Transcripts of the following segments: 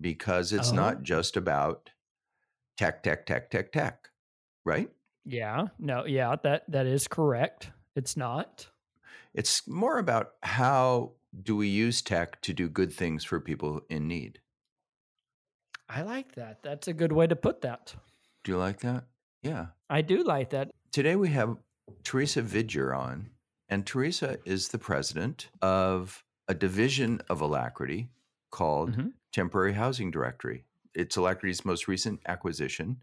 because it's Oh. not just about tech, tech, tech, tech, tech, right? Yeah, no, yeah, that that is correct. It's not. It's more about how do we use tech to do good things for people in need. I like that. That's a good way to put that. Do you like that? Yeah. I do like that. Today we have Teresa Vidger on, and Teresa is the president of a division of Alacrity called Mhm. Temporary Housing Directory. It's Alacrity's most recent acquisition,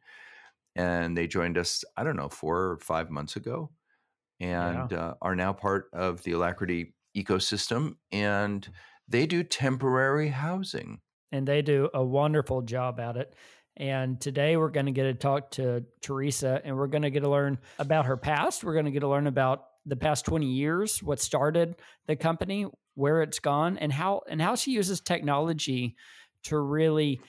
and they joined us, I don't know, four or five months ago, and uh, are now part of the Alacrity ecosystem. And they do temporary housing. And they do a wonderful job at it. And today we're going to get to talk to Teresa and we're going to get to learn about her past. We're going to get to learn about the past 20 years, what started the company, where it's gone, and how and how she uses technology to really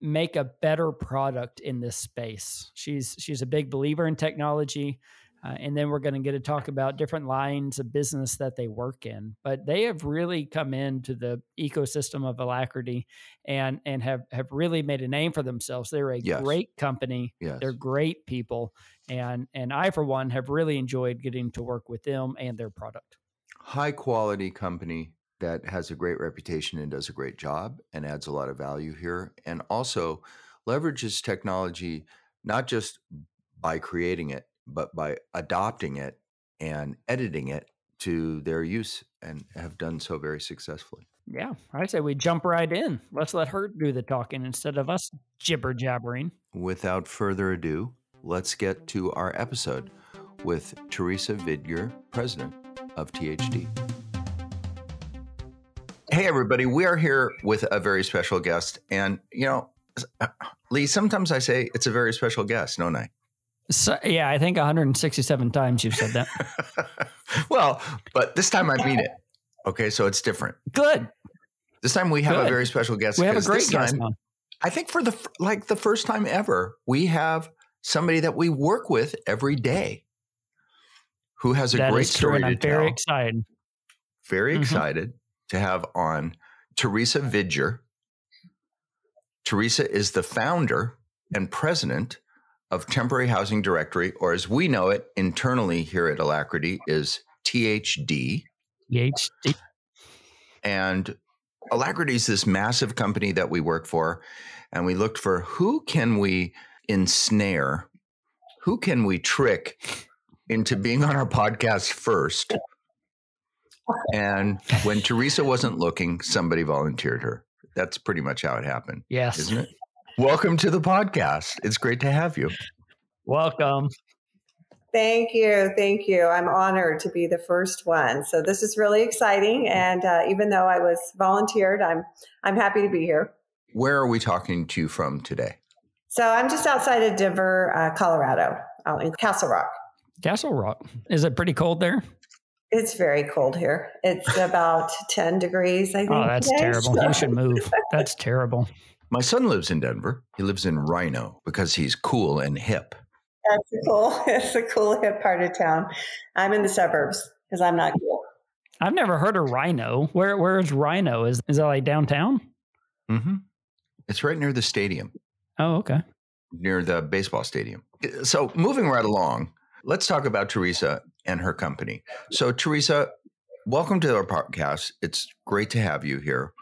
make a better product in this space. She's she's a big believer in technology. Uh, and then we're going to get to talk about different lines of business that they work in. But they have really come into the ecosystem of Alacrity and and have have really made a name for themselves. They're a Yes. great company. Yes. They're great people, and and I for one have really enjoyed getting to work with them and their product. High quality company that has a great reputation and does a great job and adds a lot of value here and also leverages technology not just by creating it but by adopting it and editing it to their use and have done so very successfully Yeah, I say we jump right in. Let's let her do the talking instead of us jibber jabbering. without further ado let's get to our episode with teresa vidger president of thd Hey, everybody. We are here with a very special guest. And, you know, Lee, sometimes I say it's a very special guest, don't I? So, yeah, I think 167 times you've said that. well, but this time I mean it. Okay, so it's different. Good. This time we have a very special guest. We have a 'cause great guest time. I think for the like the first time ever, we have somebody that we work with every day who has a That great story to I'm very tell. excited. very Mhm. excited to have on Teresa Vidger. Teresa is the founder and president of Temporary Housing Directory, or as we know it internally here at Alacrity, is THD. THD. And Alacrity is this massive company that we work for, and we looked for who can we ensnare, who can we trick into being on our podcast first. And when Teresa wasn't looking, somebody volunteered her. That's pretty much how it happened, Yes. isn't it? Welcome to the podcast. It's great to have you. Welcome. Thank you. Thank you. I'm honored to be the first one. So this is really exciting. And uh, even though I was volunteered, I'm I'm happy to be here. Where are we talking to you from today? So I'm just outside of Denver, uh, Colorado, out in Castle Rock. Castle Rock. Is it pretty cold there? It's very cold here. It's about 10 degrees, I think. Oh, that's today. terrible. You should move. That's terrible. My son lives in Denver. He lives in RiNo because he's cool and hip. That's a cool. It's a cool hip part of town. I'm in the suburbs because I'm not cool. I've never heard of RiNo. Where where is RiNo? Is is that like downtown? hmm It's right near the stadium, Oh, okay. near the baseball stadium. So, moving right along, let's talk about Teresa and her company. So, Teresa, welcome to our podcast. It's great to have you here.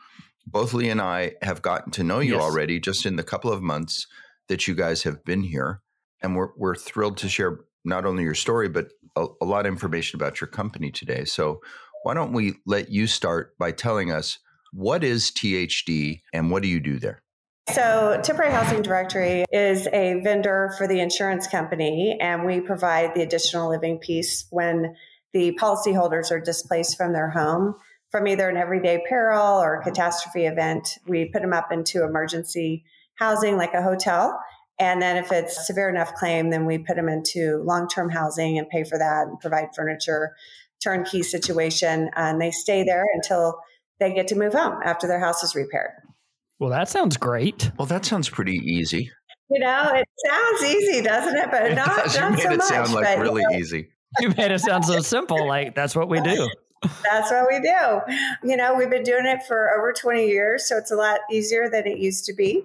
Both Lee and I have gotten to know you Yes. already just in the couple of months that you guys have been here. And we're, we're thrilled to share not only your story, but a, a lot of information about your company today. So, why don't we let you start by telling us what is THD and what do you do there? So, Temporary Housing Directory is a vendor for the insurance company, and we provide the additional living piece when the policyholders are displaced from their home from either an everyday peril or catastrophe event, we put them up into emergency housing like a hotel. And then if it's severe enough claim, then we put them into long-term housing and pay for that and provide furniture, turnkey situation. And they stay there until they get to move home after their house is repaired. Well, that sounds great. Well, that sounds pretty easy. You know, it sounds easy, doesn't it? But It not, does. not you made so it much. sound like but, really you know, easy. You made it sound so simple. Like that's what we do. That's what we do. You know, we've been doing it for over 20 years, so it's a lot easier than it used to be.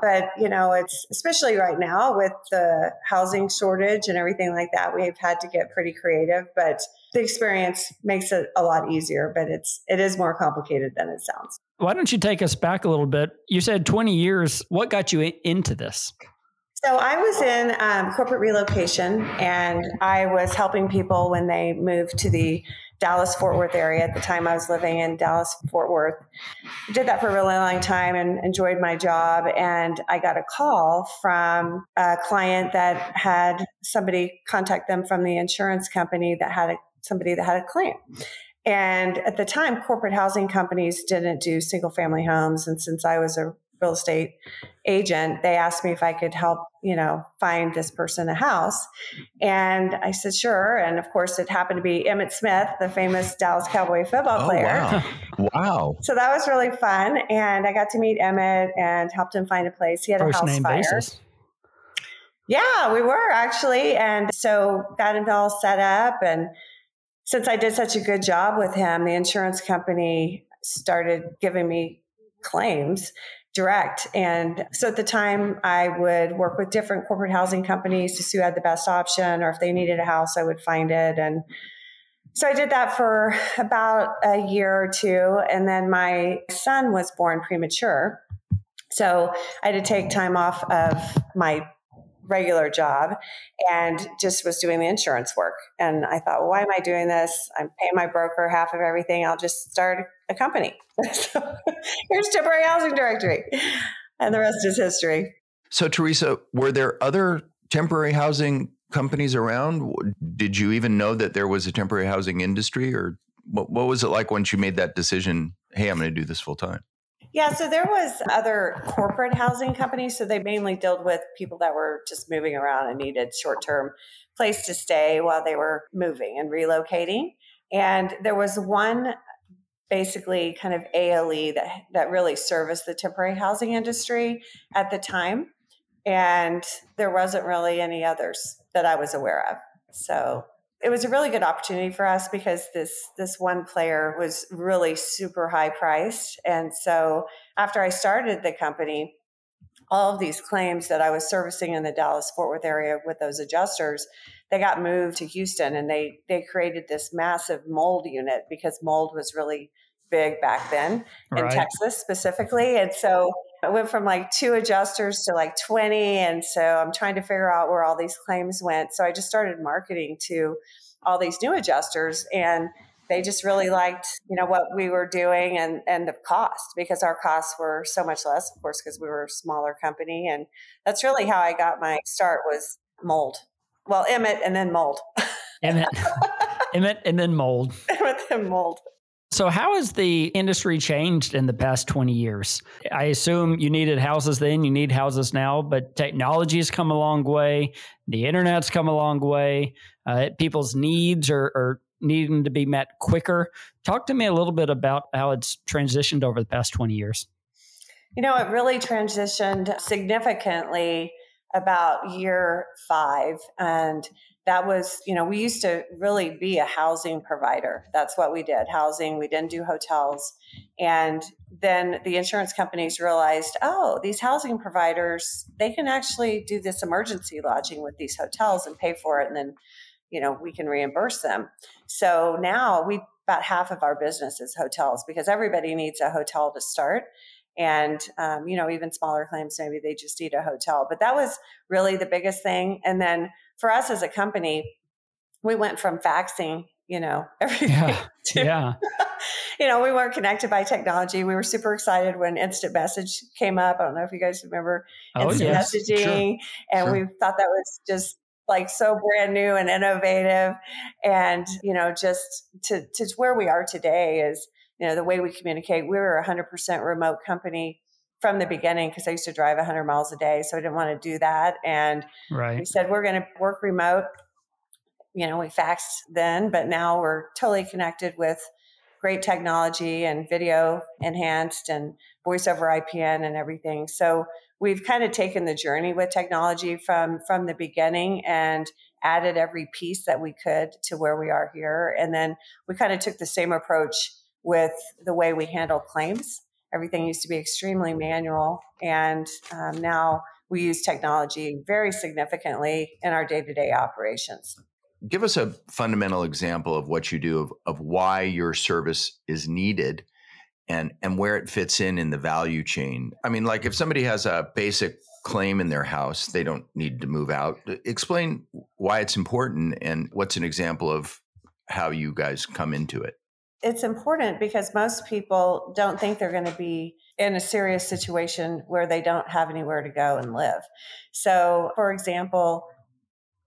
But, you know, it's especially right now with the housing shortage and everything like that, we've had to get pretty creative, but the experience makes it a lot easier, but it's it is more complicated than it sounds. Why don't you take us back a little bit? You said 20 years. What got you into this? So I was in um, corporate relocation, and I was helping people when they moved to the Dallas Fort Worth area. At the time, I was living in Dallas Fort Worth. Did that for a really long time and enjoyed my job. And I got a call from a client that had somebody contact them from the insurance company that had a, somebody that had a claim. And at the time, corporate housing companies didn't do single family homes. And since I was a real estate agent, they asked me if I could help, you know, find this person a house. And I said, sure. And of course, it happened to be Emmitt Smith, the famous Dallas Cowboy football Oh, player. wow. wow. So that was really fun. And I got to meet Emmett and helped him find a place. He had a house name fire. basis. Yeah, we were actually. And so got it all set up. And since I did such a good job with him, the insurance company started giving me claims direct. And so at the time, I would work with different corporate housing companies to see who had the best option, or if they needed a house, I would find it. And so I did that for about a year or two. And then my son was born premature. So I had to take time off of my regular job and just was doing the insurance work. And I thought, well, why am I doing this? I'm paying my broker half of everything. I'll just start a company. so here's temporary housing directory. And the rest is history. So, Teresa, were there other temporary housing companies around? Did you even know that there was a temporary housing industry, or what, what was it like once you made that decision? Hey, I'm going to do this full time. Yeah, so there was other corporate housing companies. So they mainly dealt with people that were just moving around and needed short-term place to stay while they were moving and relocating. And there was one basically kind of ALE that that really serviced the temporary housing industry at the time. And there wasn't really any others that I was aware of. So it was a really good opportunity for us because this this one player was really super high priced and so after i started the company all of these claims that i was servicing in the dallas fort worth area with those adjusters they got moved to houston and they they created this massive mold unit because mold was really big back then in Right. texas specifically and so I went from like two adjusters to like 20. And so I'm trying to figure out where all these claims went. So I just started marketing to all these new adjusters and they just really liked, you know, what we were doing and, and the cost because our costs were so much less, of course, because we were a smaller company. And that's really how I got my start was mold. Well, Emmitt and then mold. Emmitt, Emmitt, and then mold. Emmitt and mold. So, how has the industry changed in the past 20 years? I assume you needed houses then, you need houses now, but technology has come a long way. The internet's come a long way. Uh, people's needs are, are needing to be met quicker. Talk to me a little bit about how it's transitioned over the past 20 years. You know, it really transitioned significantly about year five. And that was, you know, we used to really be a housing provider. That's what we did housing. We didn't do hotels. And then the insurance companies realized, oh, these housing providers, they can actually do this emergency lodging with these hotels and pay for it. And then, you know, we can reimburse them. So now we, about half of our business is hotels because everybody needs a hotel to start and um, you know even smaller claims maybe they just need a hotel but that was really the biggest thing and then for us as a company we went from faxing you know everything Yeah. to, Yeah. you know we weren't connected by technology we were super excited when instant message came up i don't know if you guys remember Oh, instant yes. messaging and Sure. we thought that was just like so brand new and innovative and you know just to to where we are today is you know, the way we communicate, we were a 100% remote company from the beginning because I used to drive 100 miles a day. So I didn't want to do that. And right. we said, we're going to work remote. You know, we faxed then, but now we're totally connected with great technology and video enhanced and voice over IPN and everything. So we've kind of taken the journey with technology from from the beginning and added every piece that we could to where we are here. And then we kind of took the same approach with the way we handle claims. Everything used to be extremely manual, and um, now we use technology very significantly in our day to day operations. Give us a fundamental example of what you do, of, of why your service is needed and and where it fits in in the value chain. I mean, like if somebody has a basic claim in their house, they don't need to move out. Explain why it's important and what's an example of how you guys come into it. It's important because most people don't think they're going to be in a serious situation where they don't have anywhere to go and live. So, for example,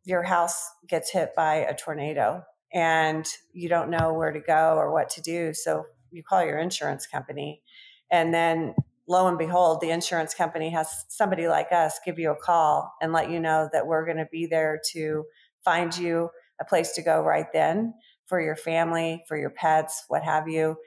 your house gets hit by a tornado and you don't know where to go or what to do. So, you call your insurance company and then lo and behold the insurance company has somebody like us give you a call and let you know that we're going to be there to find you a place to go right then for your family for your pets what have you.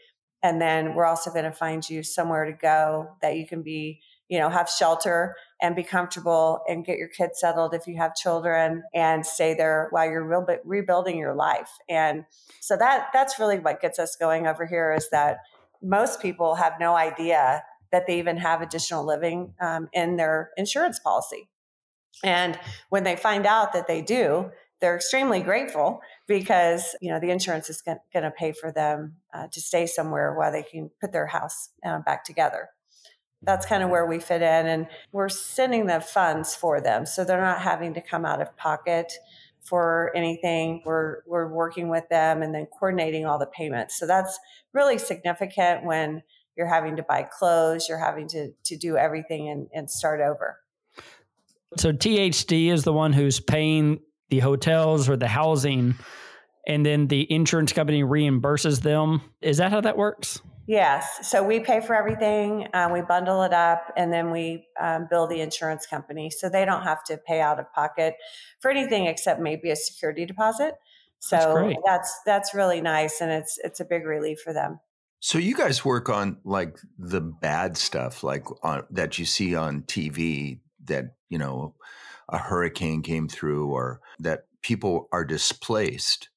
And then we're also going to find you somewhere to go that you can be you know have shelter and be comfortable and get your kids settled if you have children and stay there while you're re- rebuilding your life. And so that that's really what gets us going over here is that most people have no idea that they even have additional living um, in their insurance policy. And when they find out that they do they're extremely grateful because you know the insurance is going to pay for them uh, to stay somewhere while they can put their house uh, back together. That's kind of where we fit in and we're sending the funds for them so they're not having to come out of pocket for anything. We're we're working with them and then coordinating all the payments. So that's really significant when you're having to buy clothes you're having to to do everything and, and start over. So thd is the one who's paying the hotels or the housing and then the insurance company reimburses them is that how that works Yes. So we pay for everything. Uh, we bundle it up and then we um, bill the insurance company. So they don't have to pay out of pocket for anything except maybe a security deposit. So that's, that's, that's really nice. And it's, it's a big relief for them. So you guys work on like the bad stuff, like on, that you see on TV that, you know, a hurricane came through or that people are displaced.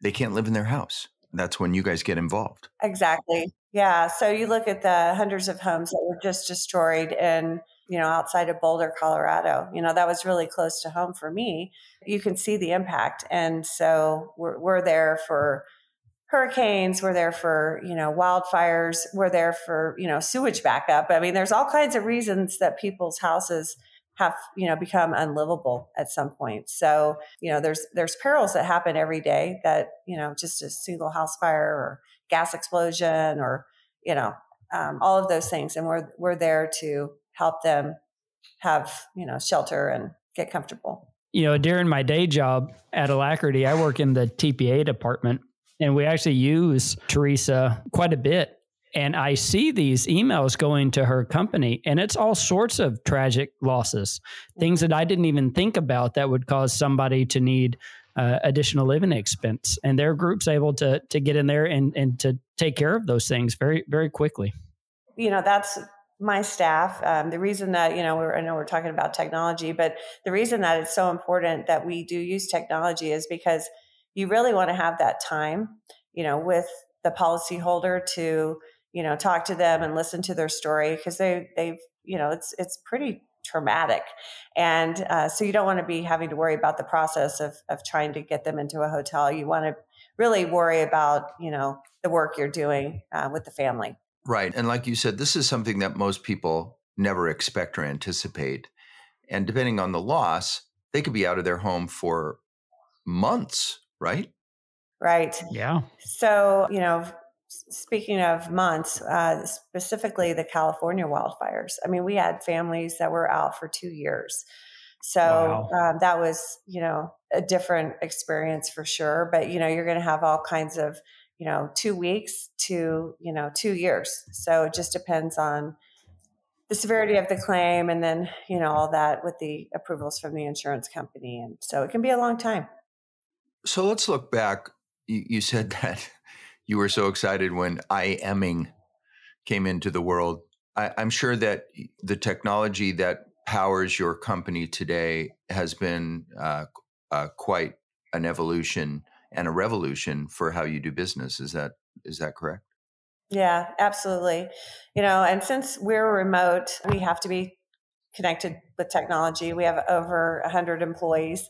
They can't live in their house. That's when you guys get involved. Exactly. Yeah. So you look at the hundreds of homes that were just destroyed in, you know, outside of Boulder, Colorado. You know, that was really close to home for me. You can see the impact. And so we're, we're there for hurricanes, we're there for, you know, wildfires, we're there for, you know, sewage backup. I mean, there's all kinds of reasons that people's houses have you know become unlivable at some point. So you know there's there's perils that happen every day that you know just a single house fire or gas explosion or you know um, all of those things. And we're we're there to help them have you know shelter and get comfortable. You know during my day job at alacrity i work in the tpa department and we actually use teresa quite a bit and I see these emails going to her company, and it's all sorts of tragic losses, things that I didn't even think about that would cause somebody to need uh, additional living expense, and their group's able to to get in there and and to take care of those things very very quickly. You know, that's my staff. Um, the reason that you know, I know we're talking about technology, but the reason that it's so important that we do use technology is because you really want to have that time, you know, with the policyholder to you know talk to them and listen to their story because they they've you know it's it's pretty traumatic. And uh, so you don't want to be having to worry about the process of, of trying to get them into a hotel. You want to really worry about, you know, the work you're doing uh, with the family. Right. And like you said, this is something that most people never expect or anticipate. And depending on the loss, they could be out of their home for months, right? Right. Yeah. So, you know, speaking of months, uh, specifically the California wildfires. I mean, we had families that were out for two years. So wow. um, that was, you know, a different experience for sure. But, you know, you're going to have all kinds of, you know, two weeks to, you know, two years. So it just depends on the severity of the claim and then, you know, all that with the approvals from the insurance company. And so it can be a long time. So let's look back. You, you said that you were so excited when IMing came into the world. I, I'm sure that the technology that powers your company today has been uh, uh, quite an evolution and a revolution for how you do business. Is that is that correct? Yeah, absolutely. You know, and since we're remote, we have to be connected with technology. We have over 100 employees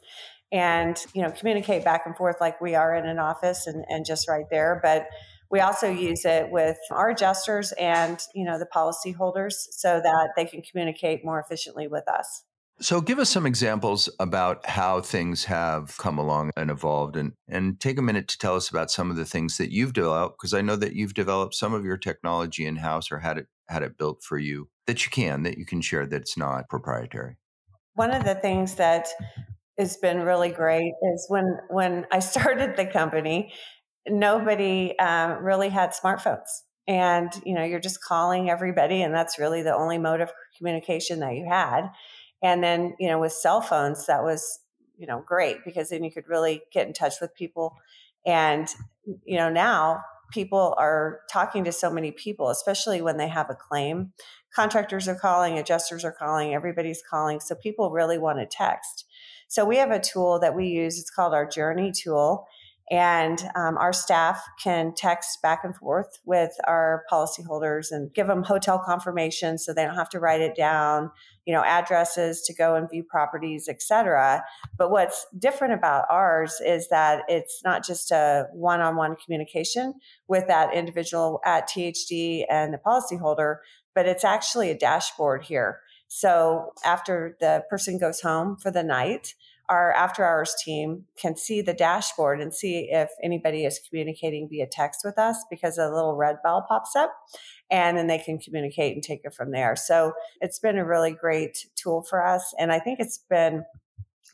and, you know, communicate back and forth like we are in an office and, and just right there. But we also use it with our adjusters and, you know, the policyholders so that they can communicate more efficiently with us. So, give us some examples about how things have come along and evolved, and, and take a minute to tell us about some of the things that you've developed, because I know that you've developed some of your technology in house or had it had it built for you that you can that you can share that's not proprietary. One of the things that has been really great is when when I started the company, nobody uh, really had smartphones, and you know you're just calling everybody, and that's really the only mode of communication that you had and then, you know, with cell phones, that was, you know, great because then you could really get in touch with people. And, you know, now people are talking to so many people, especially when they have a claim. Contractors are calling, adjusters are calling, everybody's calling. So people really want to text. So we have a tool that we use. It's called our Journey tool. And um, our staff can text back and forth with our policyholders and give them hotel confirmation so they don't have to write it down, you know, addresses to go and view properties, etc. But what's different about ours is that it's not just a one-on-one communication with that individual at THD and the policyholder, but it's actually a dashboard here. So after the person goes home for the night, our after hours team can see the dashboard and see if anybody is communicating via text with us because a little red bell pops up and then they can communicate and take it from there. So it's been a really great tool for us. And I think it's been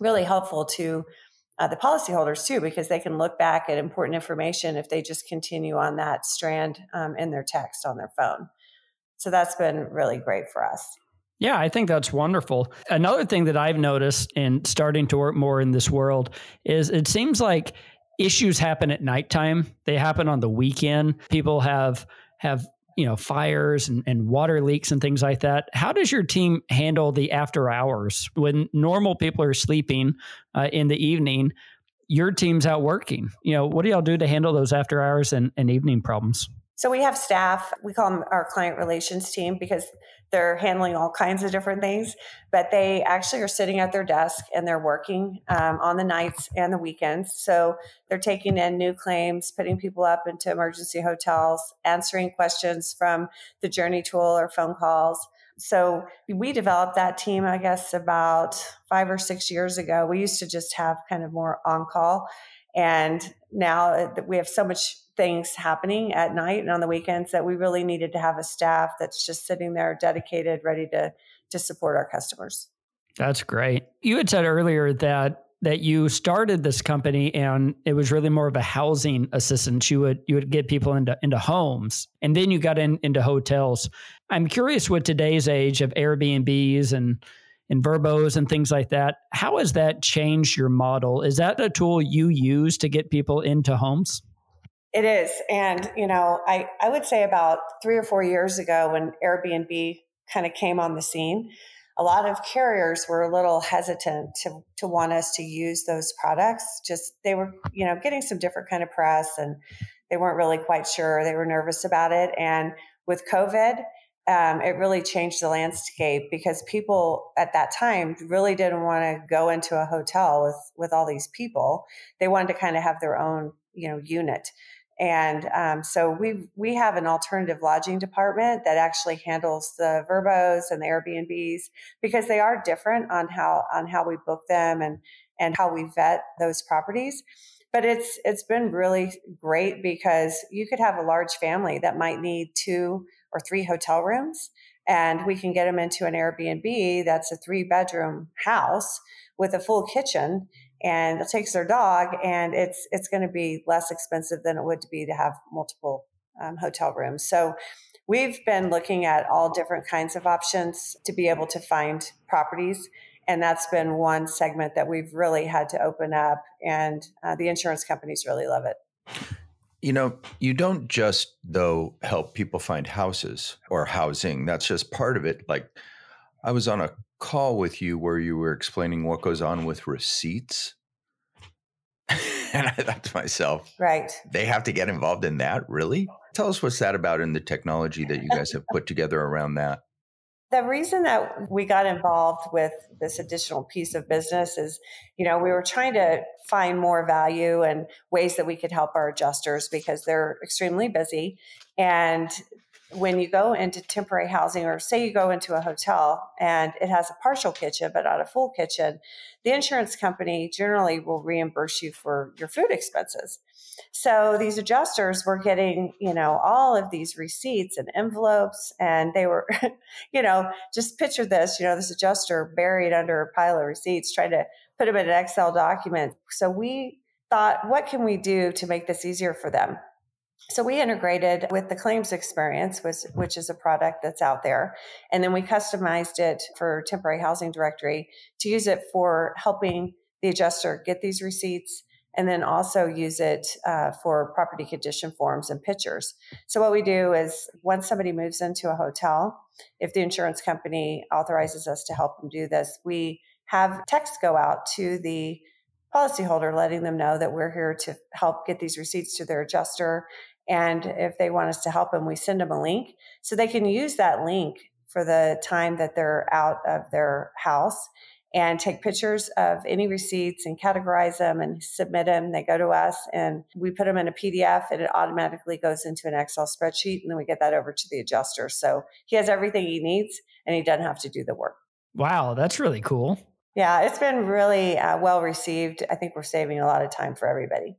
really helpful to uh, the policyholders too, because they can look back at important information if they just continue on that strand um, in their text on their phone. So that's been really great for us. Yeah, I think that's wonderful. Another thing that I've noticed in starting to work more in this world is it seems like issues happen at nighttime. They happen on the weekend. People have have you know fires and, and water leaks and things like that. How does your team handle the after hours when normal people are sleeping uh, in the evening? Your team's out working. You know, what do y'all do to handle those after hours and, and evening problems? So we have staff. We call them our client relations team because they're handling all kinds of different things, but they actually are sitting at their desk and they're working um, on the nights and the weekends. So they're taking in new claims, putting people up into emergency hotels, answering questions from the Journey tool or phone calls. So we developed that team, I guess, about five or six years ago. We used to just have kind of more on call. And now we have so much things happening at night and on the weekends that we really needed to have a staff that's just sitting there dedicated ready to to support our customers. That's great. You had said earlier that that you started this company and it was really more of a housing assistance. You would you would get people into into homes and then you got in into hotels. I'm curious with today's age of airbnbs and and VRBOs and things like that how has that changed your model? Is that a tool you use to get people into homes it is. And, you know, I, I would say about three or four years ago when Airbnb kind of came on the scene, a lot of carriers were a little hesitant to, to want us to use those products. Just they were, you know, getting some different kind of press and they weren't really quite sure. They were nervous about it. And with COVID, um, it really changed the landscape because people at that time really didn't want to go into a hotel with with all these people. They wanted to kind of have their own, you know, unit. And um, so we we have an alternative lodging department that actually handles the VRBOs and the Airbnbs because they are different on how on how we book them and and how we vet those properties. But it's it's been really great because you could have a large family that might need two or three hotel rooms, and we can get them into an Airbnb that's a three bedroom house with a full kitchen and it takes their dog, and it's it's going to be less expensive than it would be to have multiple um, hotel rooms. So we've been looking at all different kinds of options to be able to find properties. And that's been one segment that we've really had to open up, and uh, the insurance companies really love it. You know, you don't just, though, help people find houses or housing. That's just part of it. Like, I was on a call with you where you were explaining what goes on with receipts. and I thought to myself, right. They have to get involved in that, really? Tell us what's that about in the technology that you guys have put together around that. The reason that we got involved with this additional piece of business is, you know, we were trying to find more value and ways that we could help our adjusters because they're extremely busy and when you go into temporary housing or say you go into a hotel and it has a partial kitchen but not a full kitchen the insurance company generally will reimburse you for your food expenses. So these adjusters were getting you know all of these receipts and envelopes and they were you know just picture this you know this adjuster buried under a pile of receipts trying to put them in an excel document. So we thought what can we do to make this easier for them so we integrated with the claims experience, which, which is a product that's out there. And then we customized it for temporary housing directory to use it for helping the adjuster get these receipts and then also use it uh, for property condition forms and pictures. So what we do is once somebody moves into a hotel, if the insurance company authorizes us to help them do this, we have text go out to the policyholder letting them know that we're here to help get these receipts to their adjuster and if they want us to help them, we send them a link so they can use that link for the time that they're out of their house and take pictures of any receipts and categorize them and submit them. They go to us and we put them in a PDF and it automatically goes into an Excel spreadsheet. And then we get that over to the adjuster. So he has everything he needs and he doesn't have to do the work. Wow, that's really cool. Yeah, it's been really uh, well received. I think we're saving a lot of time for everybody.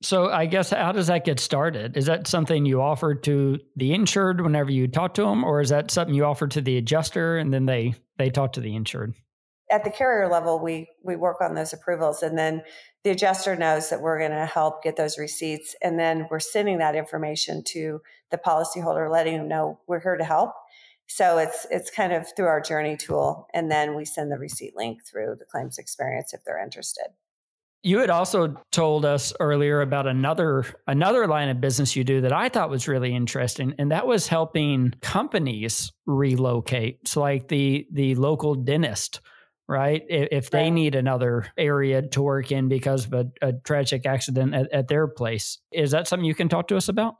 So I guess how does that get started? Is that something you offer to the insured whenever you talk to them, or is that something you offer to the adjuster and then they they talk to the insured? At the carrier level, we we work on those approvals, and then the adjuster knows that we're going to help get those receipts, and then we're sending that information to the policyholder, letting them know we're here to help. So it's it's kind of through our journey tool, and then we send the receipt link through the claims experience if they're interested. You had also told us earlier about another another line of business you do that I thought was really interesting, and that was helping companies relocate. So, like the the local dentist, right? If they need another area to work in because of a, a tragic accident at, at their place, is that something you can talk to us about?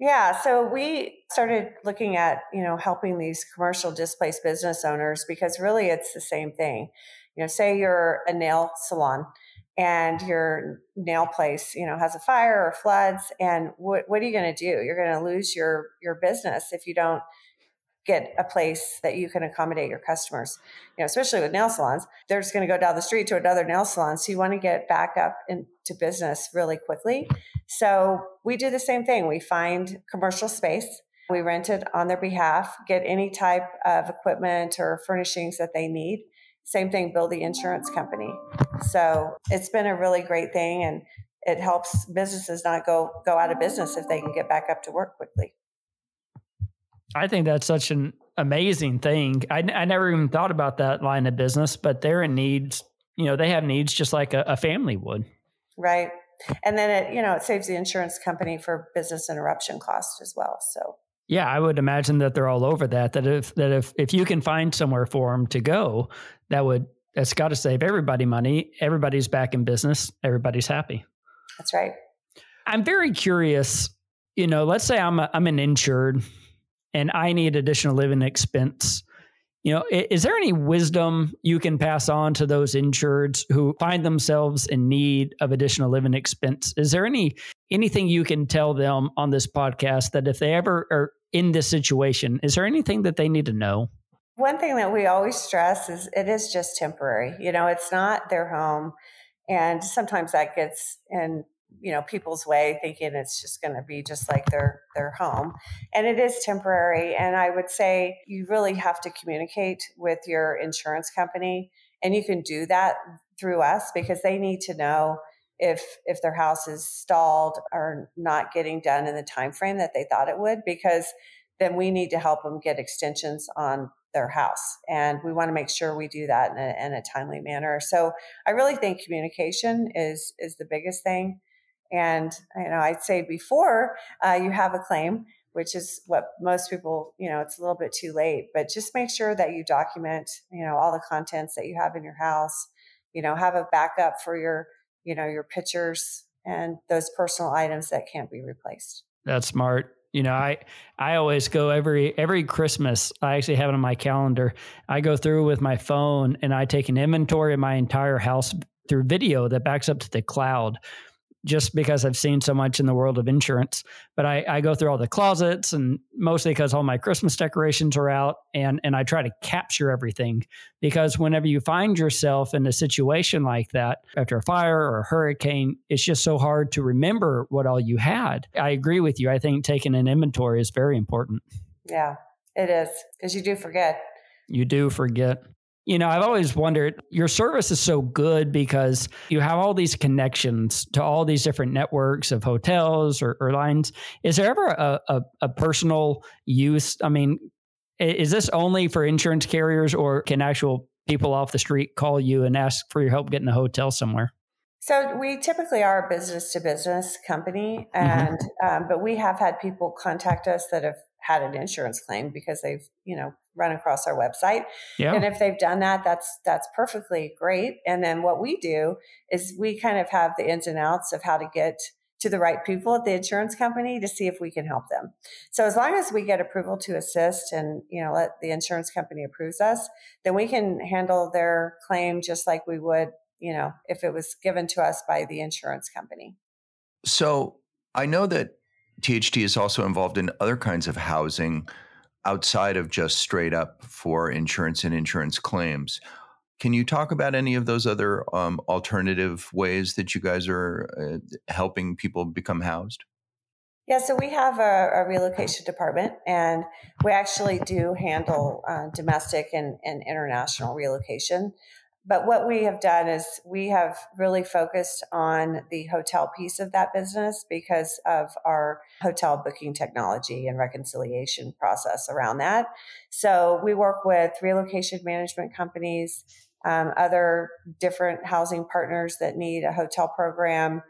Yeah, so we started looking at, you know, helping these commercial displaced business owners because really it's the same thing. You know, say you're a nail salon and your nail place you know has a fire or floods and what, what are you going to do you're going to lose your your business if you don't get a place that you can accommodate your customers. You know especially with nail salons they're just going to go down the street to another nail salon. So you want to get back up into business really quickly. So we do the same thing. We find commercial space. We rent it on their behalf get any type of equipment or furnishings that they need. Same thing, build the insurance company. So it's been a really great thing and it helps businesses not go go out of business if they can get back up to work quickly. I think that's such an amazing thing. I, I never even thought about that line of business, but they're in needs. You know, they have needs just like a, a family would. Right. And then it, you know, it saves the insurance company for business interruption costs as well. So yeah, I would imagine that they're all over that. That if that if if you can find somewhere for them to go, that would that's got to save everybody money. Everybody's back in business. Everybody's happy. That's right. I'm very curious. You know, let's say I'm a, I'm an insured, and I need additional living expense. You know, is there any wisdom you can pass on to those insureds who find themselves in need of additional living expense? Is there any anything you can tell them on this podcast that if they ever are in this situation, is there anything that they need to know? One thing that we always stress is it is just temporary. You know, it's not their home. And sometimes that gets in, you know, people's way thinking it's just going to be just like their their home. And it is temporary. And I would say you really have to communicate with your insurance company. And you can do that through us because they need to know if if their house is stalled or not getting done in the time frame that they thought it would because then we need to help them get extensions on their house and we want to make sure we do that in a, in a timely manner so i really think communication is is the biggest thing and you know i'd say before uh, you have a claim which is what most people you know it's a little bit too late but just make sure that you document you know all the contents that you have in your house you know have a backup for your you know your pictures and those personal items that can't be replaced. That's smart. You know i i always go every every christmas i actually have it on my calendar. I go through with my phone and i take an inventory of my entire house through video that backs up to the cloud just because I've seen so much in the world of insurance. But I, I go through all the closets and mostly because all my Christmas decorations are out and, and I try to capture everything because whenever you find yourself in a situation like that after a fire or a hurricane, it's just so hard to remember what all you had. I agree with you. I think taking an inventory is very important. Yeah, it is because you do forget. You do forget. You know, I've always wondered your service is so good because you have all these connections to all these different networks of hotels or, airlines. Is there ever a, a, a personal use? I mean, is this only for insurance carriers or can actual people off the street call you and ask for your help getting a hotel somewhere? So we typically are a business to business company, mm-hmm. and mm-hmm. um, but we have had people contact us that have had an insurance claim because they've you know run across our website. Yeah. And if they've done that, that's that's perfectly great. And then what we do is we kind of have the ins and outs of how to get to the right people at the insurance company to see if we can help them. So as long as we get approval to assist and you know let the insurance company approves us, then we can handle their claim just like we would, you know, if it was given to us by the insurance company. So I know that THD is also involved in other kinds of housing outside of just straight up for insurance and insurance claims. Can you talk about any of those other um, alternative ways that you guys are uh, helping people become housed? Yeah, so we have a, a relocation department, and we actually do handle uh, domestic and, and international relocation. But what we have done is we have really focused on the hotel piece of that business because of our hotel booking technology and reconciliation process around that. So we work with relocation management companies, um, other different housing partners that need a hotel program,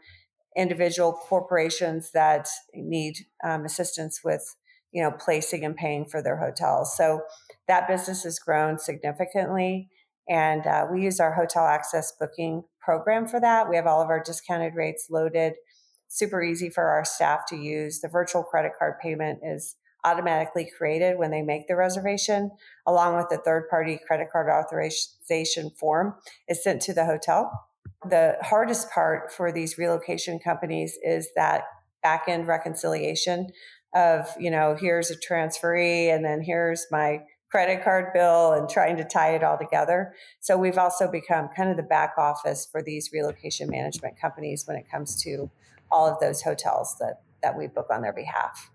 individual corporations that need um, assistance with you know placing and paying for their hotels. So that business has grown significantly. And uh, we use our hotel access booking program for that. We have all of our discounted rates loaded, super easy for our staff to use. The virtual credit card payment is automatically created when they make the reservation, along with the third party credit card authorization form is sent to the hotel. The hardest part for these relocation companies is that back end reconciliation of, you know, here's a transferee and then here's my credit card bill and trying to tie it all together. So we've also become kind of the back office for these relocation management companies when it comes to all of those hotels that that we book on their behalf.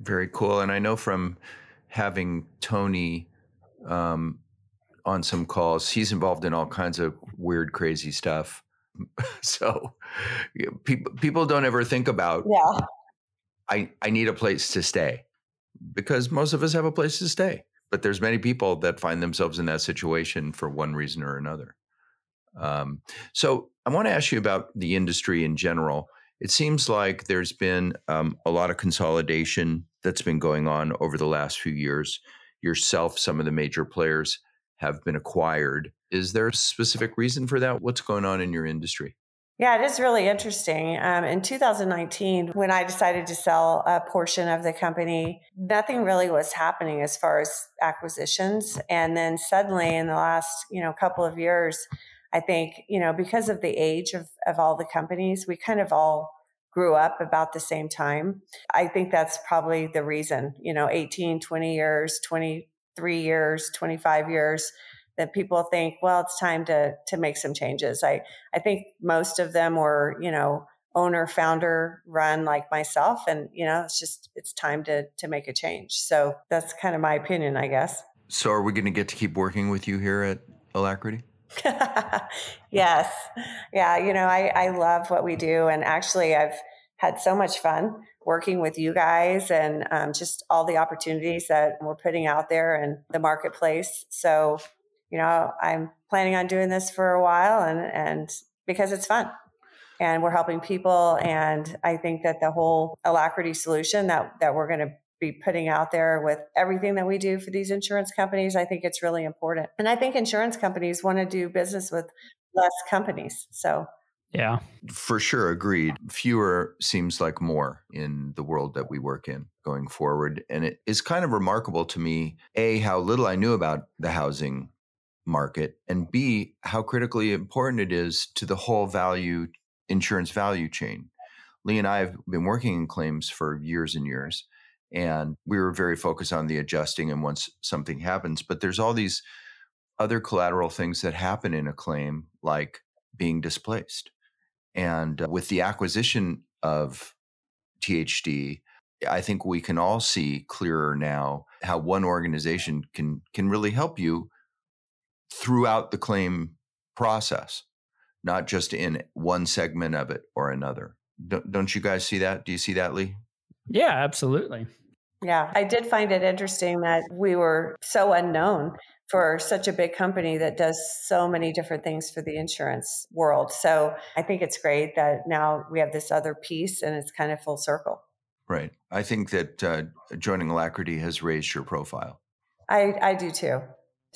Very cool. And I know from having Tony um, on some calls, he's involved in all kinds of weird, crazy stuff. so people people don't ever think about yeah. I, I need a place to stay because most of us have a place to stay but there's many people that find themselves in that situation for one reason or another. Um, so I want to ask you about the industry in general. It seems like there's been um, a lot of consolidation that's been going on over the last few years. Yourself, some of the major players have been acquired. Is there a specific reason for that? What's going on in your industry? Yeah, it is really interesting. Um, in 2019, when I decided to sell a portion of the company, nothing really was happening as far as acquisitions. And then suddenly, in the last you know couple of years, I think you know because of the age of of all the companies, we kind of all grew up about the same time. I think that's probably the reason. You know, 18, 20 years, 23 years, 25 years that people think, well, it's time to to make some changes. I I think most of them were, you know, owner founder run like myself and you know it's just it's time to to make a change so that's kind of my opinion i guess so are we going to get to keep working with you here at alacrity yes. Yeah. You know, I, I love what we do. And actually, I've had so much fun working with you guys and um, just all the opportunities that we're putting out there in the marketplace. So, you know, I'm planning on doing this for a while and, and because it's fun and we're helping people. And I think that the whole alacrity solution that, that we're going to be putting out there with everything that we do for these insurance companies, I think it's really important. And I think insurance companies want to do business with less companies. So, yeah. For sure, agreed. Fewer seems like more in the world that we work in going forward. And it is kind of remarkable to me, A, how little I knew about the housing market, and B, how critically important it is to the whole value insurance value chain. Lee and I have been working in claims for years and years. And we were very focused on the adjusting and once something happens. But there's all these other collateral things that happen in a claim, like being displaced. And uh, with the acquisition of THD, I think we can all see clearer now how one organization can can really help you throughout the claim process, not just in one segment of it or another. Don't, don't you guys see that? Do you see that, Lee? Yeah, absolutely. Yeah, I did find it interesting that we were so unknown for such a big company that does so many different things for the insurance world. So I think it's great that now we have this other piece and it's kind of full circle. Right. I think that uh, joining Alacrity has raised your profile. I, I do too.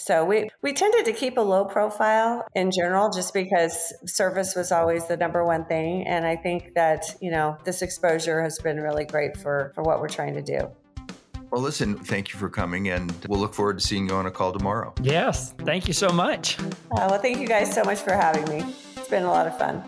So we, we tended to keep a low profile in general just because service was always the number one thing. And I think that, you know, this exposure has been really great for, for what we're trying to do. Well, listen, thank you for coming, and we'll look forward to seeing you on a call tomorrow. Yes, thank you so much. Uh, well, thank you guys so much for having me. It's been a lot of fun.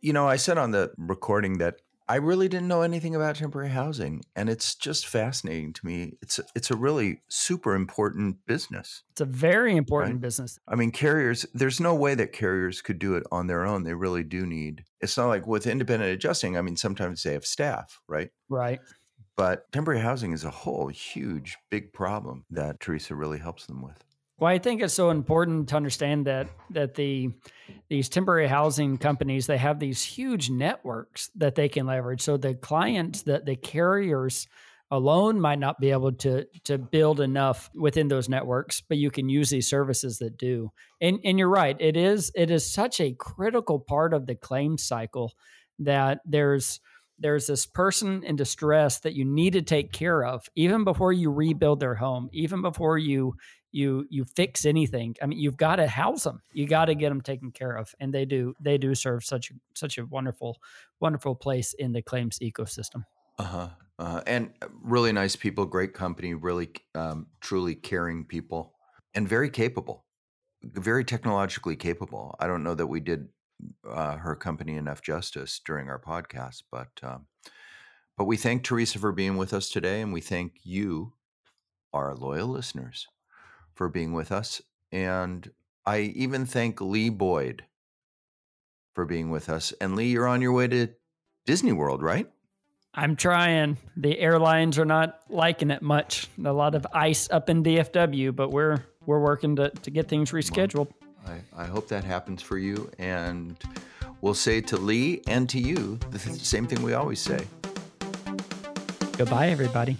You know, I said on the recording that I really didn't know anything about temporary housing, and it's just fascinating to me. It's a, it's a really super important business. It's a very important right? business. I mean, carriers. There's no way that carriers could do it on their own. They really do need. It's not like with independent adjusting. I mean, sometimes they have staff, right? Right. But temporary housing is a whole huge, big problem that Teresa really helps them with. Well, I think it's so important to understand that that the these temporary housing companies they have these huge networks that they can leverage. So the clients that the carriers alone might not be able to to build enough within those networks, but you can use these services that do. And and you're right, it is it is such a critical part of the claim cycle that there's there's this person in distress that you need to take care of even before you rebuild their home even before you you you fix anything. I mean you've got to house them you got to get them taken care of and they do they do serve such such a wonderful wonderful place in the claims ecosystem. Uh-huh, uh-huh. and uh, really nice people great company really um, truly caring people and very capable very technologically capable. I don't know that we did uh, her company enough justice during our podcast but um, but we thank teresa for being with us today and we thank you our loyal listeners for being with us. And I even thank Lee Boyd for being with us. And Lee, you're on your way to Disney World, right? I'm trying. The airlines are not liking it much. A lot of ice up in DFW, but we're we're working to, to get things rescheduled. Well, I, I hope that happens for you. And we'll say to Lee and to you the same thing we always say. Goodbye, everybody.